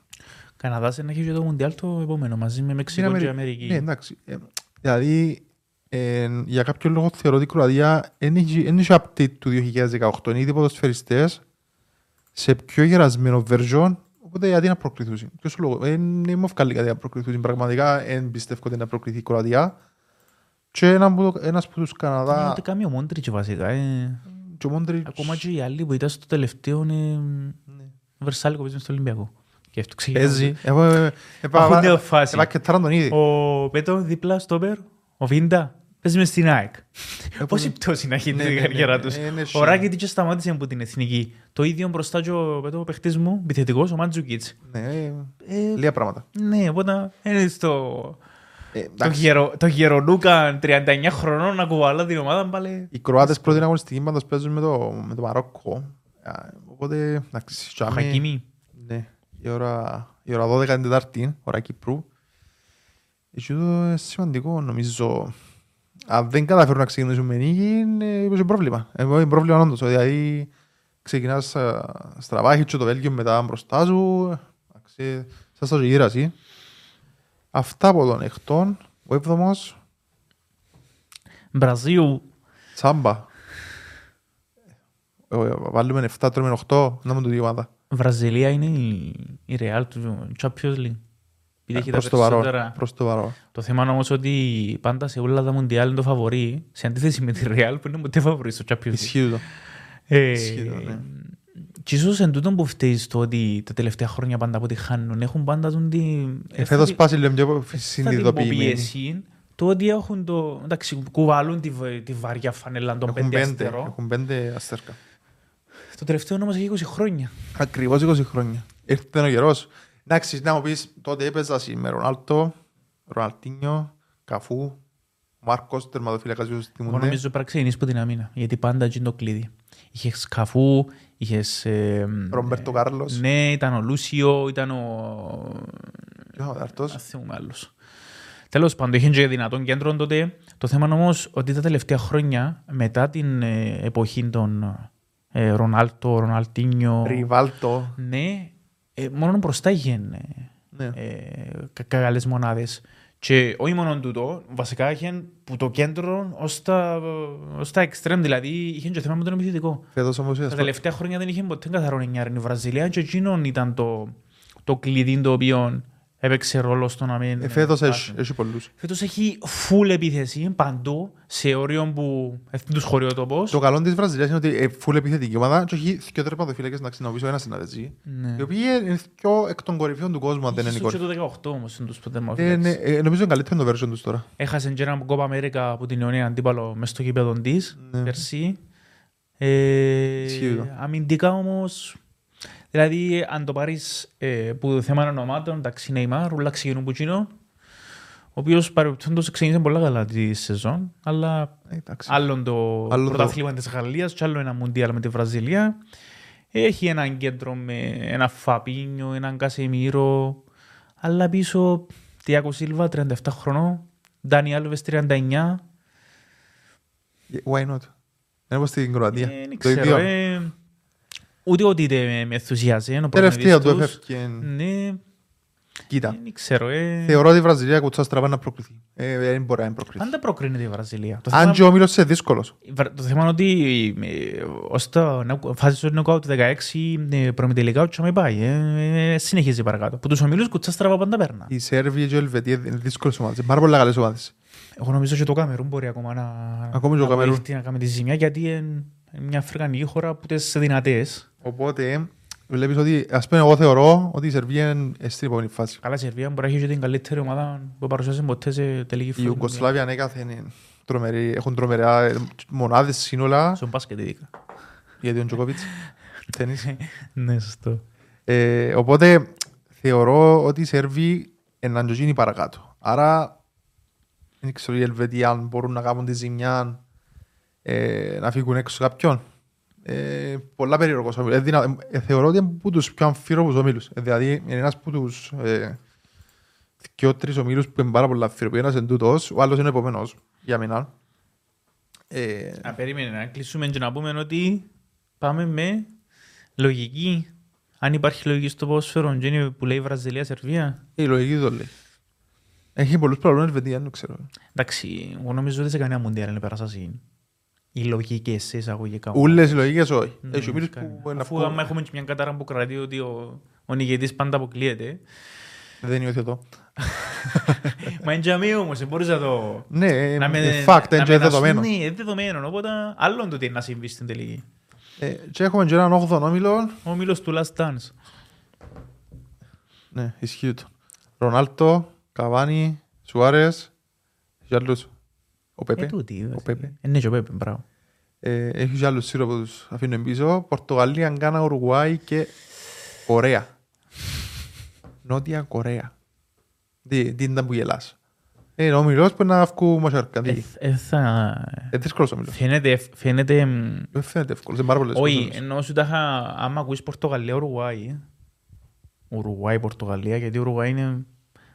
Καναδάς να έχει και το Μουντιάλ το επόμενο μαζί με Μεξικό Στην και Αμερική. Αμερική. Ναι, εντάξει. Ε, δηλαδή, ε, για κάποιο λόγο θεωρώ ότι η Κροατία δεν έχει δεν έχει update του 2018. Είναι ήδη ποδοσφαιριστές σε πιο γερασμένο version, οπότε γιατί να προκληθούν. Ποιος ο λόγος; Ε, Δεν μου βγάλει κάτι να προκληθούν. Πραγματικά δεν πιστεύω ότι να προκληθεί η Κροατία. Και ένα που το- ένας που τους Είναι Καναδά ότι κάνει ο Μόντριτς βασικά. ε. Και ο Μόντριτς- Ακόμα και οι άλλοι που ήταν στο τελευταίο είναι Ναι. Βερσάλικο παίζει στο Ολυμπιακό. Και αυτό ξεκινάμε. Παίζει. Εγώ ε, ε, Έχουν είπα- δύο φάσεις. είπα και τάραν τον ήδη. Ο Πέτο δίπλα στο Πέρ, ο Βίντα, παίζει μες στην ΑΕΚ. Ε, Πόση πτώση να έχει Ναι, την ναι, καριέρα ναι, τους. ναι, είναι Ο σίγουρο. Ράκητιτς και σταμάτησε από την εθνική. Το ίδιο μπροστά και ο Πέτο ο παίχτης μου, επιθετικός, ο Μάντζουκιτς. Ναι, ε, Ε, λίγα πράγματα. Ναι, οπότε είναι στο... Ε, Το, εντάξει. γερο, το γερονούκα 39 χρονών να κουβαλά την ομάδα πάλι. Οι Κροάτες πρώτη αγωνιστική πάντως παίζουν με το, με το Μαρόκο. Α, Οπότε, εντάξει, Ο τσάμε, Χακίμι. ναι, η ώρα, η ώρα 12 την Τετάρτη, ώρα Κύπρου. Εκεί το είναι σημαντικό, νομίζω. Αν δεν καταφέρουν να ξεκινήσουν με νίκη, είναι είναι πρόβλημα. Ε, Είναι πρόβλημα όντως, δηλαδή ξεκινάς α, στραβά, έχεις και το Βέλγιο μετά μπροστά σου. εντάξει, Σας το γύρασαι. Αυτά από τον εκτόν, ο έβδομος, Μπραζίου. Τσάμπα. Ε, Βάλουμε 7, τρώμε 8, να μου το δύο ομάδα. Βραζιλία είναι η, η Real του Champions League. Επειδή έχει τα Ε, Προς το παρόν. περισσότερα. Προς το παρόν. Το θέμα είναι όμως ότι πάντα σε όλα τα Μουντιάλ είναι το φαβορή, σε αντίθεση με τη Real που είναι ποτέ φαβορή στο Champions League. Ισχύει το. Ε, ισχύει το, ναι. Και ίσως εν τούτον που φταίει στο ότι τα τελευταία χρόνια πάντα αποτυχάνουν, έχουν πάντα τον τη... Ε, Φέτος πάσει λίγο πιο συνειδητοποιημένοι. συνειδητοποιήσει το ότι έχουν το... Εντάξει, κουβαλούν τη, β- τη βαριά φανέλα των Έχουν πέντε πέντε, αστερών. έχουν πέντε αστέρκα. Το τελευταίο όμως έχει 20 χρόνια. Ακριβώς 20 χρόνια. Ήρθε ο καιρός. Εντάξει, να μου πεις, τότε έπαιζα με Ρονάλτο, Ροναλτίνιο, Καφού, Μάρκος, τερματοφύλακας που Εγώ θυμούνται. νομίζω πρέπει να ξεκινήσεις από την αμήνα, γιατί πάντα εκεί είναι το κλείδι. Είχες Καφού, είχες... ε, Ρομπέρτο Κάρλος. Ναι, ήταν ο Λούσιο, ήταν ο... Ποιος ο τέταρτος; Αν θυμούμαι άλλος. Τέλος πάντων, είχε και δυνατόν κέντρο τότε. Το θέμα είναι όμως ότι τα τελευταία χρόνια, μετά την ε, εποχή των ε, Ρονάλτο, Ροναλτίνιο, Ριβάλτο. ναι, ε, μόνο μπροστά είχε ε, Ναι. ε, κα- καλές μονάδες. Και όχι μόνο τούτο, βασικά είχε που το κέντρο ως τα, ως τα εξτρέμ, δηλαδή είχε και θέμα με τον επιθετικό. Φέτος όμως Τα τελευταία χρόνια δεν είχε ποτέ καθαρό εννιάρι η Βραζιλία και εκείνον ήταν το, το κλειδί το οποίο έπαιξε ρόλο στο να μην... Ε, Φέτος φτάσει. έχει, έχει πολλούς. Φέτος έχει full επίθεση παντού, σε όριο που έφτιαξε τους χωριότοπος. Το καλό της Βραζιλίας είναι ότι είναι φουλ επιθετική ομάδα και έχει δύο τερματοφύλακες να ξενοποιήσω ένα συναδετζή. Ναι. Οι οποίοι είναι πιο εκ των κορυφαίων του κόσμου αν δεν είναι η Ίσως κορυφή. και το 18 όμως είναι τους Ε, τερμαφύλακες. ναι, ε, Νομίζω είναι καλύτερο το version τους τώρα. Έχασε και έναν Κόπα Αμέρικα από την Ιωνία αντίπαλο μες στο γήπεδο της, Ναι. περσί. Ε, Ισχύει το. αμυντικά όμως, δηλαδή αν το πάρεις ε, που το θέμα ονομάτων, εντάξει Νεϊμάρ, ούλα ξεκινούν που εκείνο, ο οποίος παρεμπιπτόντως ξεκίνησε πολλά καλά τη σεζόν, αλλά Ε, εντάξει. άλλον το Άλλο το- πρωτάθλημα της Γαλλίας και άλλο ένα Μουντιάλ με τη Βραζιλία. Έχει έναν κέντρο με ένα Φαπίνιο, έναν Κασεμίρο, αλλά πίσω Τιάκο Σίλβα 37 χρονών, Ντάνι Άλβες 39. Ε, Why not; Είναι όπως στην Κροατία. Ε, Δεν Το ξέρω, ίδιο. ε, ούτε ότι με, με ενθουσιάζει. ο Τελευταία του προπονητής τους. έφευκε. Ναι, Κοίτα. δεν ξέρω. Ε, Θεωρώ ότι η Βραζιλία κουτσά στραβά να προκριθεί. Ε, Δεν μπορεί να προκριθεί. Πάντα προκρίνεται η Βραζιλία. Το Αν θέμα- και ο Μίλος είναι δύσκολος. Η Βρα- Το θέμα είναι ότι ε, ως το νο- φάση του νοκάου του 16 ε, προμετελικά ο Τσάμε πάει. ε, ε, Συνεχίζει παρακάτω. Που τους ομίλους κουτσά στραβά πάντα παίρνα. Οι Σέρβοι και οι Ελβετοί είναι δύσκολες ομάδες. Είναι πάρα πολλά καλές ομάδες. Εγώ νομίζω και το Καμερούν μπορεί ακόμα να, Ακόμη και να το Καμερούν. βοηθήσει να κάνει τη ζημιά γιατί είναι μια αφρικανική χώρα που είναι δυνατές. Οπότε βλέπεις ότι, ας πούμε, εγώ θεωρώ ότι η Σερβία είναι στην επόμενη φάση. Καλά η Σερβία μπορεί να έχει και την καλύτερη ομάδα που παρουσιάζει ποτέ σε τελική Η φάση. Ιουγκοσλάβια ανέκαθεν είναι τρομερή, έχουν τρομερά ε, μονάδες σύνολα Στον μπάσκετ ειδικά. γιατί ο Τζοκόβιτς τένις. Ναι, σωστό. Ε, οπότε θεωρώ ότι οι Σέρβοι είναι να γίνει παρακάτω. Άρα δεν ξέρω οι Ελβετοί αν μπορούν να κάνουν τη ζημιά ε, να φύγουν έξω κάποιον. Ε, πολλά περίεργος όμιλος. Ε, δυνα- ε, θεωρώ ότι είναι από τους πιο αμφίροπους ομίλους. Ε, δηλαδή είναι ένας από τους ε, και τρεις ομίλους που είναι πάρα πολλά αμφίροποι. Ένας είναι τούτος, ο άλλος είναι ο επόμενος για μένα. Ε, Να περίμενε να κλείσουμε και να πούμε ότι πάμε με λογική. Αν υπάρχει λογική στο ποδόσφαιρο, και είναι που λέει Βραζιλία-Σερβία. η λογική το λέει. Έχει πολλούς problems Ελβετία, δεν ξέρω. Εντάξει, εγώ νομίζω ότι σε κανένα μουντιάλ είναι περάσασαι οι λογικές σε εισαγωγικά. Ούλες οι λογικές όχι. Ναι, Έχει ομίλους κανένα. που να Αφού πω- άμα έχουμε και μια κατάρα που κρατεί ότι ο, ο νικητής πάντα αποκλείεται. Δεν είναι εδώ. Μα είναι τζαμί όμως, δεν μπορείς να το... Ναι, να με- ε, fact, να είναι και με δεδομένο. Ναι, είναι δεδομένο, οπότε άλλον το τι να συμβεί στην τελική. Ε, Και έχουμε και έναν 8ο όμιλο. Ο μήλος του Last Dance. Ναι, ισχύει το. Ρονάλτο, Καβάνι, Σουάρες και άλλους. Ο Ε, Πέπε. τούτη. Ο Πέπε. Ε, ναι, και ο Πέπε, μπράβο. Ε, Έχεις και άλλους σύρω που τους αφήνουν πίσω. Πορτογαλία, Γκάνα, Ουρουγουάη και Κορέα. Νότια Κορέα. Τι, τι ήταν που γελάς. Ε, Είναι ο όμιλος που να βγουν μοσάρκα. Ε, Τι. ε, θα... Είναι δύσκολος ο όμιλος. Φαίνεται, φαίνεται... μ, Δεν φαίνεται εύκολος. Είναι πάρα πολλές Όχι, ομίλους. ενώ σου τα είχα... Άμα ακούεις Πορτογαλία, Ουρουγουάη. ε. Ουρουγουάη, Πορτογαλία, γιατί η Ουρουγουάη είναι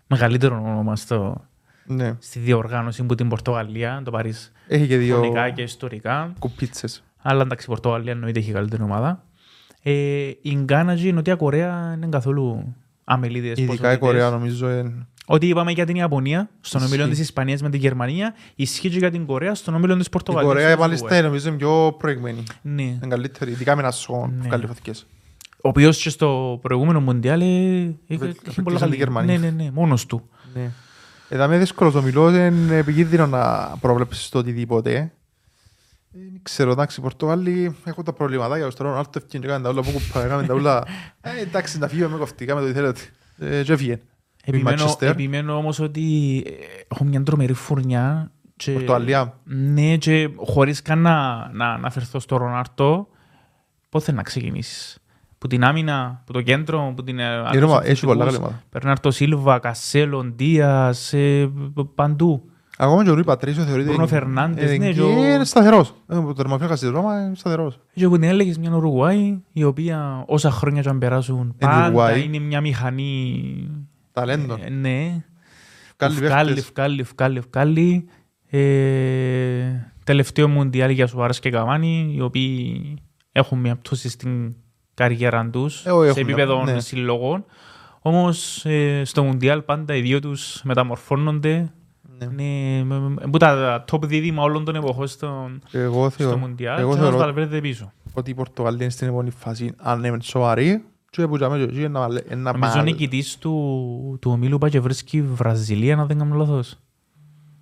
μεγαλύτερο όνομα στο, Ναι. στη διοργάνωση που την Πορτογαλία, αν το πάρεις Έχει και δύο χρονικά και ιστορικά. κουπίτσες. Αλλά εντάξει, η Πορτογαλία εννοείται έχει καλύτερη ομάδα. Ε, η Γκάνα και η Νοτιά Κορέα είναι καθόλου αμελίδες Ειδικά η ποσότητες. Κορέα νομίζω είναι... Ό,τι είπαμε για την Ιαπωνία, στον Ισχύει. ομίλιο της Ισπανίας με την Γερμανία, ισχύει και για την Κορέα, στον ομίλιο της Η Πορτογαλίας. Κορέα με την μάλιστα Ουρουγουάη. είναι νομίζω πιο προηγμένη. Ναι. Είναι καλύτερη, ειδικά με ένα σόν Ναι. που καλυφωθήκες. Ο οποίος και στο προηγούμενο Μουντιάλ ε, είχε Βε- είχε πολλά την καλή. Γερμανία. Ναι, ναι, ναι, μόνος του. Ναι. Εδώ είναι δύσκολος ο μιλός, είναι επικίνδυνο να προβλέψεις το οτιδήποτε. Ε, Δεν ξέρω, εντάξει, οι Πορτογάλοι έχουν τα προβλήματα για τον Ρονάλτο ευκαιρία και κάνουν τα όλα που κουπά, κάνουν τα όλα. Ε, εντάξει, να φύγουμε κοφτικά με το τι θέλετε. Ε, Και έφυγε. Επιμένω, Manchester. επιμένω όμως ότι ε, έχω μια τρομερή φουρνιά. Και, Πορτογαλία. Ναι, και χωρίς καν να, να αναφερθώ στο Ρονάρτο, πότε να ξεκινήσεις; Που την άμυνα, που το κέντρο, που την... ε, Η άλλους Ρώμα έχει επιθετικούς. πολλά καλή ομάδα. Περνάρτο Σίλβα, Κασέλο, Ντίας, ε, παντού. Ακόμα και ο Ρουί Πατρίσιο θεωρείται... Μπρούνο Φερνάντες, ε, ναι, και και ο- Είναι σταθερός. Ε, Ο τερμαφύλακας της Ρώμα είναι σταθερός. Και που την έλεγες μια Ουρουγουάη, η οποία όσα χρόνια και αν περάσουν, πάντα Ουρουγουάη. είναι μια μηχανή... Ταλέντο. Ε, ναι. Καλοί Ευκάλλει, παίχτες. ευκάλλει, ευκάλλει, ευκάλλει. Ε, τελευταίο Μουντιάλ για Σουάρες και Καβάνι, οι οποίοι έχουν μια πτώση στην καριέρα τους, Ε, όχι, σε έχουν, επίπεδο ναι. συλλογών. Όμως ε, στο Μουντιάλ πάντα οι δύο τους μεταμορφώνονται. Ναι. Είναι με- με- που τα top δίδυμα όλων των εποχών στο, Εγώ στο θεωρώ Μουντιάλ εγώ και ένας θεωρώ Βαλβέρδε πίσω. ότι η Πορτογαλία είναι στην επόμενη φάση. Αν είναι σοβαρή, Και που τζάμε και εκεί να μαλε- να Νομίζω ο μαλ- νικητής του, του ομίλου πάει και βρίσκει Βραζιλία, να δεν κάνω λάθος.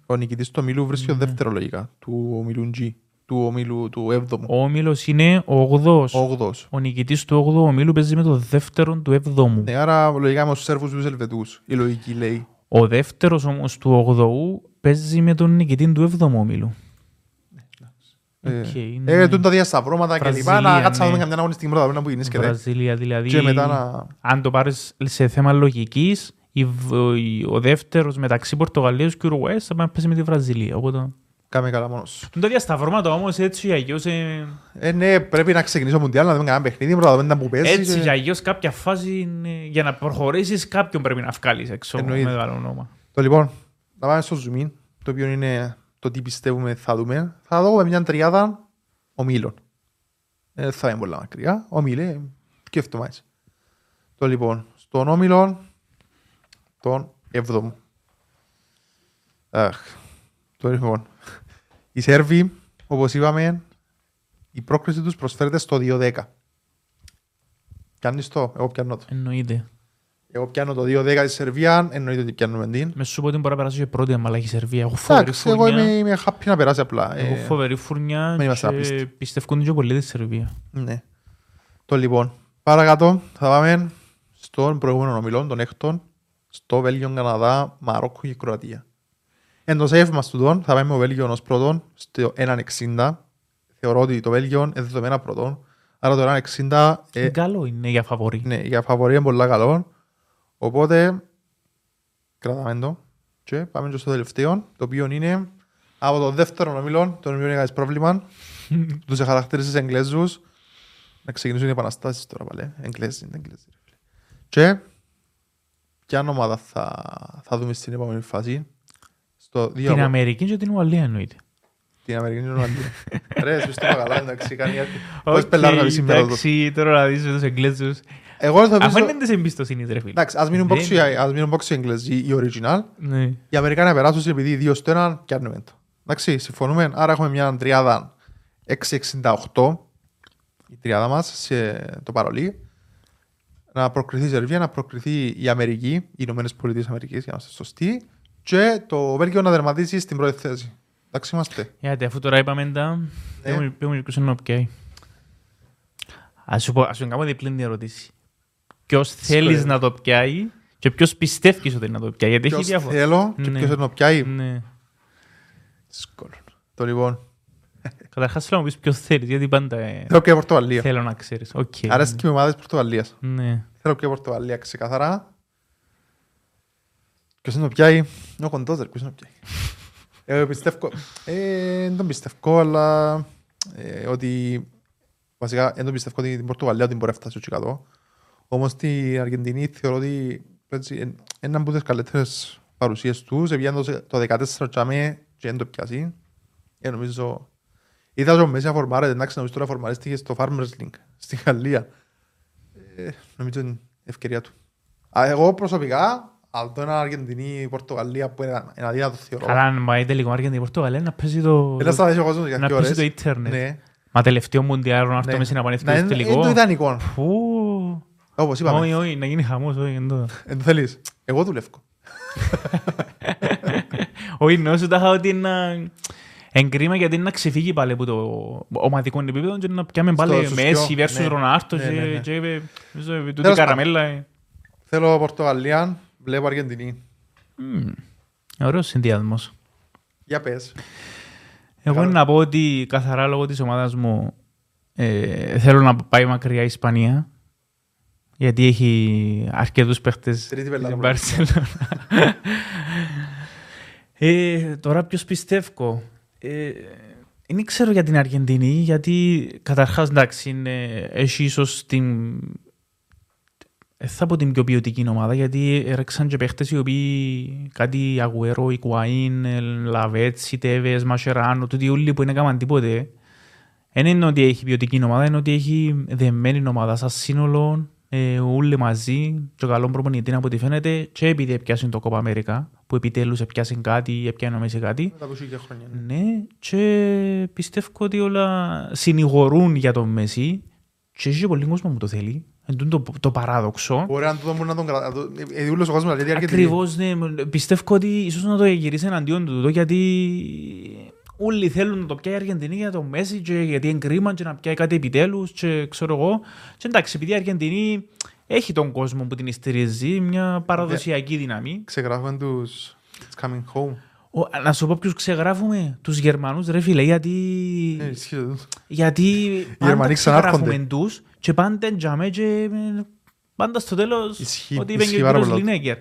Ο νικητής του ομίλου βρίσκει ο Ναι. δεύτερο λογικά, του ομίλου G, του ομίλου του έβδομου. Ο όμιλος είναι ο 8ος. Ο όγδοος. Ο νικητής του 8ου ομίλου παίζει με το δεύτερο του 7ου. Ναι, άρα λογικά με τους Σέρβους και τους Ελβετούς. Η λογική λέει. Ο δεύτερος όμως του 8ου παίζει με τον νικητή του 7ου ομίλου. Ε, Οκ, Ε, ναι. τούν τα διασταυρώματα και λοιπά, Βραζιλία, να κάτσαμε ναι. καμιά αγωνιστική πρώτα που γεννήσκεται. Βραζιλία δηλαδή. Και μετά να... Αν το πάρεις σε θέμα λογικής, η β- η- ο δεύτερος μεταξύ Πορτογαλίας και Ουρουγουάης θα πάει να παίζει με τη Βραζιλία. Οπότε... Κάμε καλά μόνος σου. Τούν Τα διασταυρώματα όμως έτσι ή αλλιώς, ε, Ε, ναι, πρέπει να ξεκινήσει ο Μουντιάλ, να δούμε κανένα παιχνίδι, πρώτα να δούμε τα που παίζεις. έτσι και- ή αλλιώς κάποια φάση είναι- για να προχωρήσεις κάποιον πρέπει να βγάλεις έξω Εννοείται. μεγάλο όνομα. Το λοιπόν, να πάμε στο zoom in, το οποίο είναι το τι πιστεύουμε θα δούμε. Θα δούμε μια τριάδα ομίλων. Ε, θα είναι πολλά μακριά. Ομίλε, και αυτό μάλιστα. Το λοιπόν, στον όμιλο, τον έβδομο. Αχ, το λοιπόν. Οι Σέρβοι, όπως είπαμε, η πρόκριση τους προσφέρεται στο 2-10. Πιάνεις το, εγώ πιάνω το. Εννοείται. Εγώ πιάνω το 2-10 της Σερβία, εννοείται ότι πιάνουμε την. Με σου πω ότι μπορεί να περάσει και πρώτη άμα αλλαγή η Σερβία. Έχω φοβερή Εντάξει, εγώ φουρνιά. είμαι, είμαι happy να περάσει απλά. Έχω Ε, φοβερή φουρνιά δεν είμαστε και απίστευτοι. πιστεύουν και πολύ τη Σερβία. ναι. Το λοιπόν, παρακάτω θα πάμε στον προηγούμενο ομιλό, τον έκτον, στο Βέλγιο, Καναδά, Μαρόκο και Κροατία. Εν το σέφ μας τούτον, θα πάμε με το Βέλγιο ως πρώτον, στο 1.60. Θεωρώ ότι το Βέλγιο είναι δεδομένα πρώτον. Άρα το 1.60 ε, Καλό είναι για φαβορή. ναι, για φαβορή είναι πολύ καλό. Οπότε, κρατάμε το. Και πάμε και στο τελευταίο, το οποίο είναι από το δεύτερο ομιλό, το οποίο είναι κανείς πρόβλημα. Τους χαρακτήρισες Εγγλέζους. Να ξεκινήσουν οι επαναστάσεις τώρα πάλι. Εγγλέζοι, είναι Εγγλέζοι. ρε φίλε. Και ποια ομάδα θα, θα δούμε στην επόμενη φάση. Στο δύο Την από- Αμερική και την Ουαλία εννοείται. την Αμερική είναι Ολλανδία. Ρε, σου στο καλά, εντάξει, κάνει κάτι. Πώς πελάρω να Οκ, πει σήμερα το. Εντάξει, τώρα να δεις με τους Εγγλέζους. Εγώ θα Αφού πεις... είναι της εμπιστοσύνης ρε φίλε. Εντάξει, ας μείνουν Δεν- box οι- ας μείνουν box οι Εγγλέζοι, οι original. Ναι. Οι Αμερικάνοι να περάσουν επειδή δύο στο έναν πιάνουμε το. Εντάξει, συμφωνούμε. Άρα έχουμε μια τριάδα 6-68 η τριάδα μας σε το παρολί. Να προκριθεί η Σερβία, να προκριθεί η Αμερική, οι Ηνωμένες Πολιτείες Αμερικής, για να είστε σωστοί. Και το Βέλγιο να δερματίσει στην πρώτη θέση. Εντάξει είμαστε. Γιατί αφού τώρα είπαμε τα... Ναι. Πέμουν πέμουν ποιος είναι να πιάει. Ας σου πω, ας σου κάνω διπλή ερώτηση. Ποιος θέλεις να το πιάει και ποιος πιστεύεις ότι είναι να το πιάει. Γιατί έχει Ποιος διάφορα. θέλω και Ναι. ποιος θέλει να πιάει. Ναι. Δύσκολο. Το λοιπόν. Καταρχάς θέλω να μου πεις ποιος θέλεις, γιατί πάντα ε, Θέλω και Πορτογαλία. θέλω να ξέρεις. Οκ. Αρέσει και με ομάδες Πορτογαλίας. Ναι. Θέλω και Πορτογαλία ξεκαθαρά. Ποιος είναι το πιάει. Είναι ο Κοντόζερ. Ποιος είναι το πιάει. Εγώ πιστεύω... Ε, δεν τον πιστεύω, αλλά... Ε, ότι... Βασικά, δεν τον πιστεύω ότι την Πορτογαλία την μπορεί να φτάσει στο κάτω. Όμως την Αργεντινή θεωρώ ότι έτσι, εν- είναι από τις καλύτερες παρουσίες τους. Σε πιάνε το- το 14 τσάμε και δεν το πιάσει. Ε, νομίζω... Είδα και ο Μέση να φορμάρεται, εντάξει, νομίζω τώρα φορμαρίστηκε στο Farmers League, στη Γαλλία. Ε, νομίζω είναι ευκαιρία του. Α, εγώ προσωπικά, αν το ένα Αργεντινή, Πορτογαλία που είναι ένα αδύνατο θεωρώ. Καλά, αν πάει τελικό Αργεντινή Πορτογαλία να παίζει το... Ένα σταματήσει ο κόσμος για Να δύο παίζει ώρες. το ίντερνετ. Ναι. Μα τελευταίο Μουντιάλ να έρθω Ναι. μέσα να Να πανεύκει στο είναι- τελικό. Είναι το ιδανικό. Φου. Όπως είπαμε. Όχι, όχι, να γίνει χαμός, όχι. εν το. Δεν το θέλεις. Εγώ δουλεύω. Όχι, νιώσω τάχα ότι είναι εγκρίμα γιατί είναι να ξεφύγει πάλι από το ομαδικό επίπεδο και να πιάμε πάλι στους Μέση πιο- versus ναι. Ρονάρτο Ναι, ναι, ναι. και και- νομίζω, τούτη Τέλος καραμέλα. ε. Θέλω Πορτογαλία, βλέπω Αργεντινή. Μμμ. Ωραίος συνδυασμός. Για πες. Εγώ Καλά. να πω ότι καθαρά λόγω της ομάδας μου ε, θέλω να πάει μακριά η Ισπανία γιατί έχει αρκετούς παίχτες Τρίτη στην πελάρα. Μπαρσελόνα. ε, τώρα ποιος πιστεύω. Ε, δεν ξέρω για την Αργεντινή γιατί καταρχάς εντάξει είναι, έχει ίσως την ε, θα πω την πιο ποιοτική ομάδα γιατί έρεξαν και παίχτες οι οποίοι κάτι Αγουέρο, Ικουαΐν, Λαβέτσι, Τέβες, Μασεράνο, τούτοι όλοι που είναι έκαναν τίποτε. Δεν είναι ότι έχει ποιοτική ομάδα, είναι ότι έχει δεμένη ομάδα σαν σύνολο, ε, όλοι μαζί, και καλό προπονητή από ό,τι φαίνεται και επειδή έπιασαν το Κόπα Αμέρικα, που επιτέλους έπιασαν κάτι, έπιανε μέσα κάτι. Μετά από σίγια χρόνια. ναι. Ναι, και πιστεύω ότι όλα συνηγορούν για τον Μέση και έχει και πολύ κόσμο που το θέλει. Εν τούτο το, το παράδοξο. Μπορεί να το μπορεί να τον κρατά. Ε, ούλος ο κόσμος λέει ότι Ακριβώς, ναι. Πιστεύω ότι ίσως να το γυρίσει εναντίον του τούτο, γιατί όλοι θέλουν να το πιάει η Αργεντινή για το Μέση και γιατί είναι κρίμα και να πιάει κάτι επιτέλους και ξέρω εγώ. Και εντάξει, επειδή η Αργεντινή έχει τον κόσμο που την στηρίζει, μια παραδοσιακή δύναμη. Ξεγράφουν τους It's coming home. Ο, να σου πω ποιους ξεγράφουμε, τους Γερμανούς ρε φίλε, γιατί... Ε, ισχύει το. Γιατί πάντα Γερμανοί ξεγράφουμε ξανάρχονται. τους και πάντα εντιαμέ και ε, πάντα στο τέλος Ισχύει, ότι είπε και ισχύει ο πάρα κύριος πολύ. Λινέγκερ.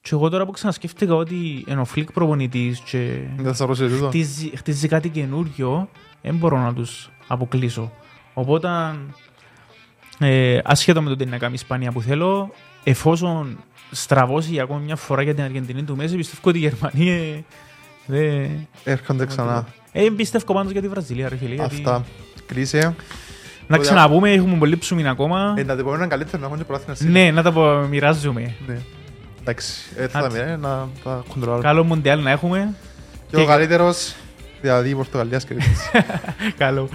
Και εγώ τώρα που ξανασκέφτηκα ότι είναι ο Φλικ προπονητής και Δεν θα ρωτήσω τούτο. χτίζει, χτίζει κάτι καινούριο, δεν μπορώ να τους αποκλείσω. Οπότε, ε, ασχέτω με το τι να κάνει η Ισπανία που θέλω, εφόσον στραβώσει για ακόμη μια φορά για την Αργεντινή του Μέση, πιστεύω ότι οι Γερμανοί ε, δεν... Έρχονται ξανά. Ε, πιστεύω πάντως για τη Βραζιλία, ρε φίλε. γιατί- Αυτά. Κλείσε. Να ξαναπούμε, έχουμε πολύ ψωμί ακόμα. Ε, να το πούμε είναι καλύτερο να έχουμε και πράθυνα σήμερα. Ναι, να τα πω, μοιράζουμε. Ναι. Εντάξει, έτσι θα Άντε. μοιράζει να τα κοντρολάρω. Καλό Μουντιάλ να έχουμε. Και ο καλύτερος, δηλαδή η Πορτογαλίας και Καλό.